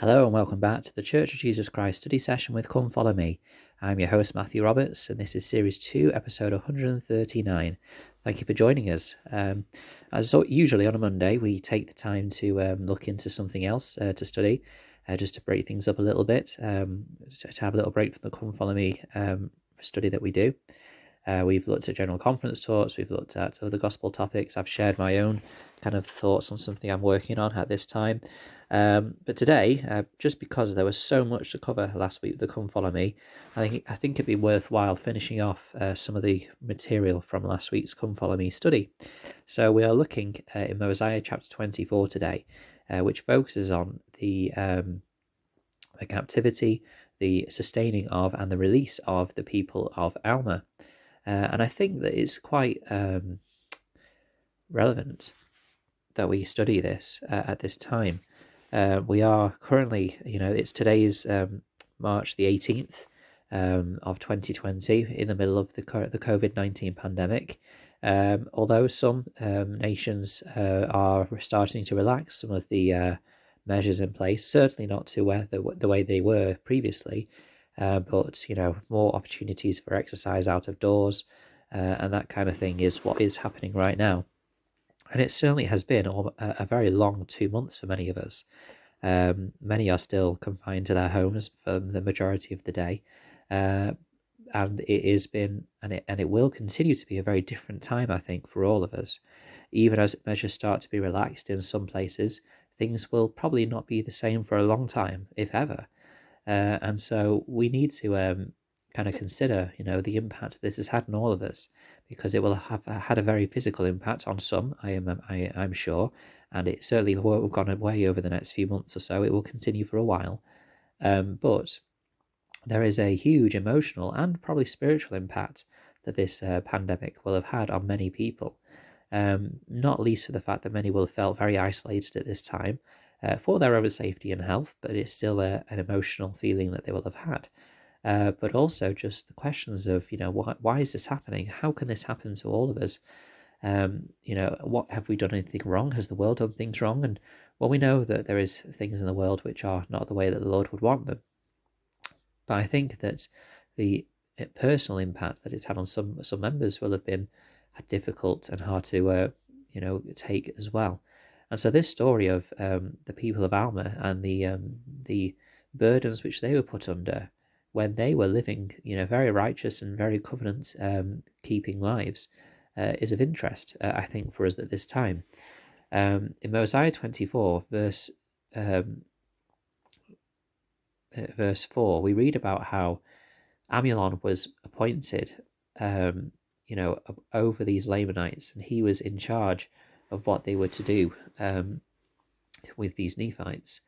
Hello and welcome back to the Church of Jesus Christ study session with Come Follow Me. I'm your host Matthew Roberts and this is series 2 episode 139. Thank you for joining us. Um, as usually on a Monday we take the time to um, look into something else uh, to study uh, just to break things up a little bit um, to have a little break from the Come Follow Me um, study that we do. Uh, we've looked at general conference talks, we've looked at other gospel topics. I've shared my own kind of thoughts on something I'm working on at this time. Um, but today, uh, just because there was so much to cover last week, the Come Follow Me, I think I think it'd be worthwhile finishing off uh, some of the material from last week's Come Follow Me study. So we are looking uh, in Mosiah chapter 24 today, uh, which focuses on the, um, the captivity, the sustaining of, and the release of the people of Alma. Uh, and I think that it's quite um, relevant that we study this uh, at this time. Uh, we are currently, you know, it's today's um, March the 18th um, of 2020 in the middle of the, the COVID 19 pandemic. Um, although some um, nations uh, are starting to relax some of the uh, measures in place, certainly not to where the, the way they were previously, uh, but you know more opportunities for exercise out of doors uh, and that kind of thing is what is happening right now. And it certainly has been a, a very long two months for many of us. Um, many are still confined to their homes for the majority of the day uh, and it has been and it, and it will continue to be a very different time i think for all of us. Even as measures start to be relaxed in some places things will probably not be the same for a long time if ever uh, and so we need to um, kind of consider, you know, the impact this has had on all of us, because it will have had a very physical impact on some. I am, I, I'm sure, and it certainly will have gone away over the next few months or so. It will continue for a while, um, but there is a huge emotional and probably spiritual impact that this uh, pandemic will have had on many people. Um, not least for the fact that many will have felt very isolated at this time, uh, for their own safety and health, but it's still a, an emotional feeling that they will have had. Uh, but also just the questions of, you know, why, why is this happening? How can this happen to all of us? Um, you know, what have we done anything wrong? Has the world done things wrong? And well, we know that there is things in the world which are not the way that the Lord would want them. But I think that the uh, personal impact that it's had on some some members will have been difficult and hard to, uh, you know, take as well. And so this story of um, the people of Alma and the um, the burdens which they were put under when they were living, you know, very righteous and very covenant um, keeping lives, uh, is of interest, uh, I think, for us at this time. Um, in Mosiah twenty four, verse um, uh, verse four, we read about how Amulon was appointed, um, you know, over these Lamanites, and he was in charge of what they were to do um, with these Nephites.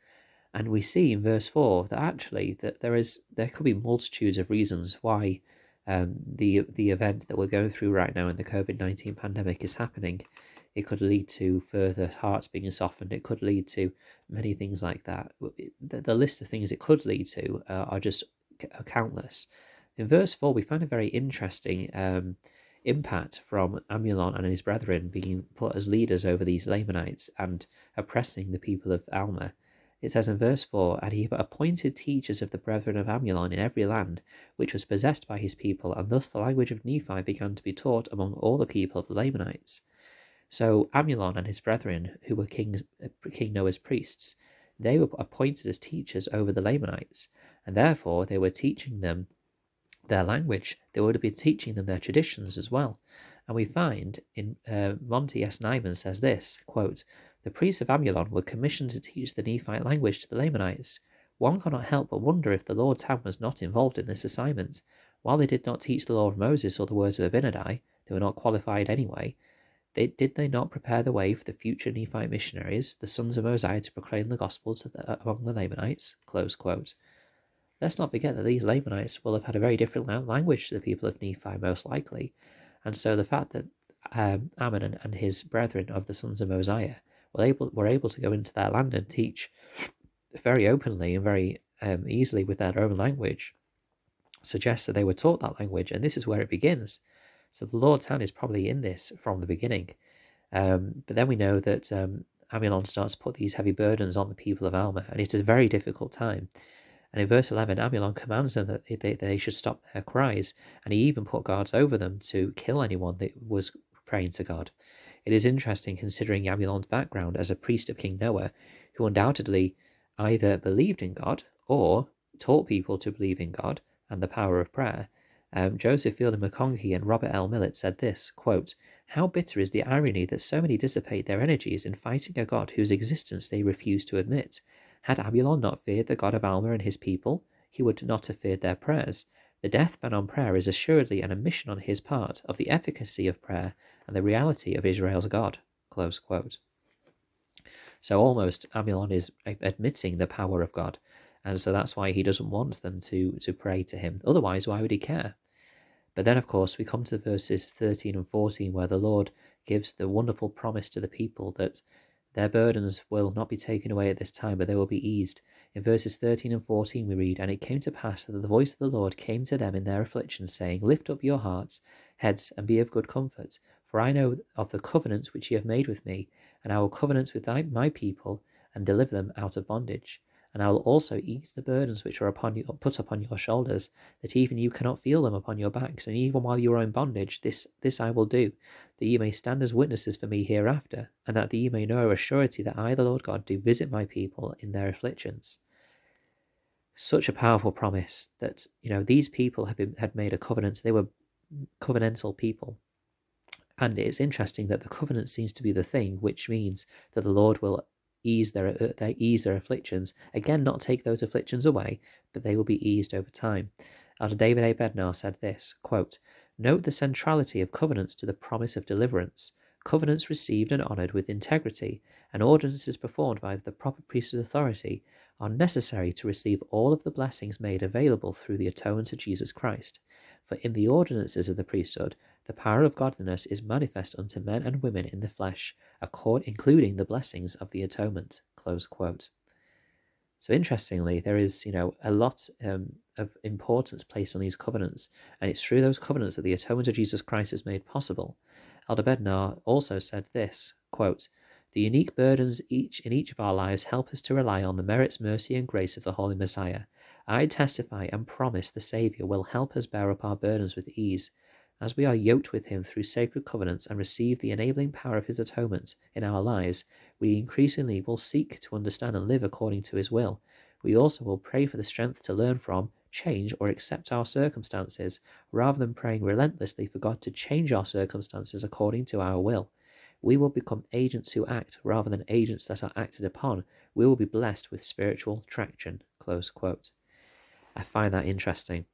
And we see in verse 4 that actually that there is there could be multitudes of reasons why um, the the event that we're going through right now in the COVID nineteen pandemic is happening. It could lead to further hearts being softened. It could lead to many things like that. The, the list of things it could lead to uh, are just countless. In verse four, we find a very interesting um, impact from Amulon and his brethren being put as leaders over these Lamanites and oppressing the people of Alma. It says in verse 4 And he appointed teachers of the brethren of Amulon in every land which was possessed by his people, and thus the language of Nephi began to be taught among all the people of the Lamanites. So Amulon and his brethren, who were kings, King Noah's priests, they were appointed as teachers over the Lamanites, and therefore they were teaching them their language, they would have been teaching them their traditions as well. And we find in uh, Monty S. Nyman says this quote, The priests of Amulon were commissioned to teach the Nephite language to the Lamanites. One cannot help but wonder if the Lord's hand was not involved in this assignment. While they did not teach the law of Moses or the words of Abinadi, they were not qualified anyway. They, did they not prepare the way for the future Nephite missionaries, the sons of Mosiah, to proclaim the gospel the, among the Lamanites? Close quote. Let's not forget that these Lamanites will have had a very different language to the people of Nephi, most likely. And so the fact that um, Ammon and, his brethren of the sons of Mosiah were able, were able to go into their land and teach very openly and very um, easily with their own language suggests that they were taught that language, and this is where it begins. So the Lord's hand is probably in this from the beginning. Um, but then we know that um, Amulon starts to put these heavy burdens on the people of Alma, and it is a very difficult time. And in verse 11, Amulon commands them that they, they, should stop their cries, and he even put guards over them to kill anyone that was praying to God. It is interesting considering Amulon's background as a priest of King Noah, who undoubtedly either believed in God or taught people to believe in God and the power of prayer. Um, Joseph Fielding McConkie and Robert L. Millett said this quote, How bitter is the irony that so many dissipate their energies in fighting a God whose existence they refuse to admit. Had Amulon not feared the God of Alma and his people, he would not have feared their prayers. The death ban on prayer is assuredly an admission on his part of the efficacy of prayer and the reality of Israel's God. So almost Amulon is admitting the power of God, and so that's why he doesn't want them to to pray to him. Otherwise, why would he care? But then, of course, we come to verses 13 and 14 where the Lord gives the wonderful promise to the people that their burdens will not be taken away at this time, but they will be eased. In verses 13 and 14, we read, And it came to pass that the voice of the Lord came to them in their affliction, saying, Lift up your hearts, heads, and be of good comfort. For I know of the covenants which ye have made with me, and I will covenant with thy, my people, and deliver them out of bondage and I will also ease the burdens which are upon you, put upon your shoulders, that even you cannot feel them upon your backs, and even while you are in bondage, this this I will do, that ye may stand as witnesses for me hereafter, and that ye may know a surety that I, the Lord God, do visit my people in their afflictions. Such a powerful promise that you know these people been had made a covenant; they were covenantal people. And it's interesting that the covenant seems to be the thing which means that the Lord will ease their, uh, they ease their afflictions. Again, not take those afflictions away, but they will be eased over time. Elder David A. Bednar said this quote, Note the centrality of covenants to the promise of deliverance. Covenants received and honoured with integrity, and ordinances performed by the proper priesthood authority are necessary to receive all of the blessings made available through the atonement of Jesus Christ. For in the ordinances of the priesthood, the power of godliness is manifest unto men and women in the flesh, accord, including the blessings of the atonement. Close quote. So interestingly, there is you know a lot um, of importance placed on these covenants, and it's through those covenants that the atonement of Jesus Christ is made possible. Elder Bednar also said this quote, the unique burdens each in each of our lives help us to rely on the merits, mercy, and grace of the Holy Messiah. I testify and promise the Saviour will help us bear up our burdens with ease. As we are yoked with him through sacred covenants and receive the enabling power of his atonement in our lives, we increasingly will seek to understand and live according to his will. We also will pray for the strength to learn from, change, or accept our circumstances, rather than praying relentlessly for God to change our circumstances according to our will. We will become agents who act rather than agents that are acted upon. We will be blessed with spiritual traction. Close quote. I find that interesting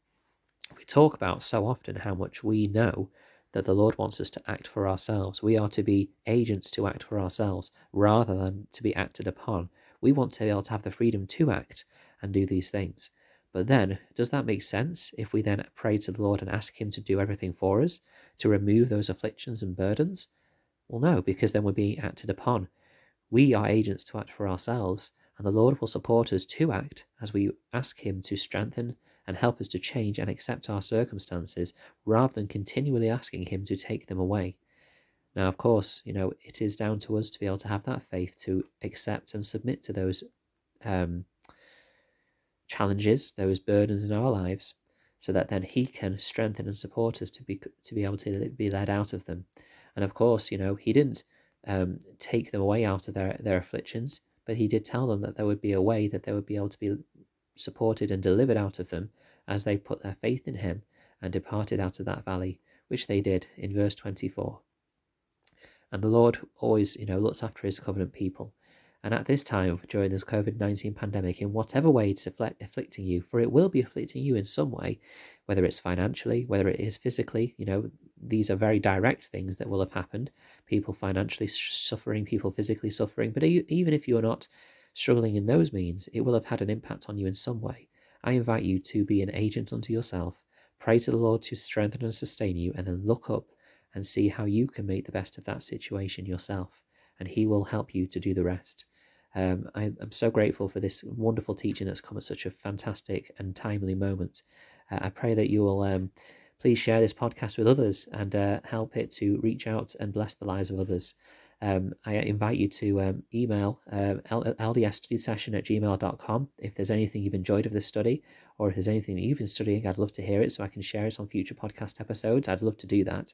we talk about so often how much we know that the Lord wants us to act for ourselves. We are to be agents to act for ourselves rather than to be acted upon. We want to be able to have the freedom to act and do these things. But then, does that make sense if we then pray to the Lord and ask Him to do everything for us, to remove those afflictions and burdens? Well, no, because then we're being acted upon. We are agents to act for ourselves, and the Lord will support us to act as we ask Him to strengthen and help us to change and accept our circumstances rather than continually asking Him to take them away. Now, of course, you know, it is down to us to be able to have that faith to accept and submit to those um, challenges, those burdens in our lives, so that then He can strengthen and support us to be to be able to be led out of them. And of course, you know, He didn't um, take them away out of their their afflictions, but He did tell them that there would be a way that they would be able to be supported and delivered out of them as they put their faith in him and departed out of that valley, which they did in verse 24. And the Lord always, you know, looks after his covenant people. And at this time, during this COVID 19 pandemic, in whatever way it's afflicting you, for it will be afflicting you in some way, whether it's financially, whether it is physically, you know, these are very direct things that will have happened. People financially suffering, people physically suffering. But even if you're not struggling in those means, it will have had an impact on you in some way. I invite you to be an agent unto yourself, pray to the Lord to strengthen and sustain you, and then look up and see how you can make the best of that situation yourself, and He will help you to do the rest. Um, I, am so grateful for this wonderful teaching that's come at such a fantastic and timely moment. Uh, I pray that you will um, please share this podcast with others and uh, help it to reach out and bless the lives of others. Um, I invite you to um, email um, ldsstudysession at gmail.com if there's anything you've enjoyed of this study, or if there's anything that you've been studying, I'd love to hear it so I can share it on future podcast episodes. I'd love to do that.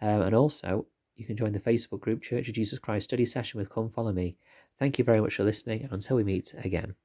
Um, and also, you can join the Facebook group Church of Jesus Christ Study Session with Come Follow Me. Thank you very much for listening, and until we meet again.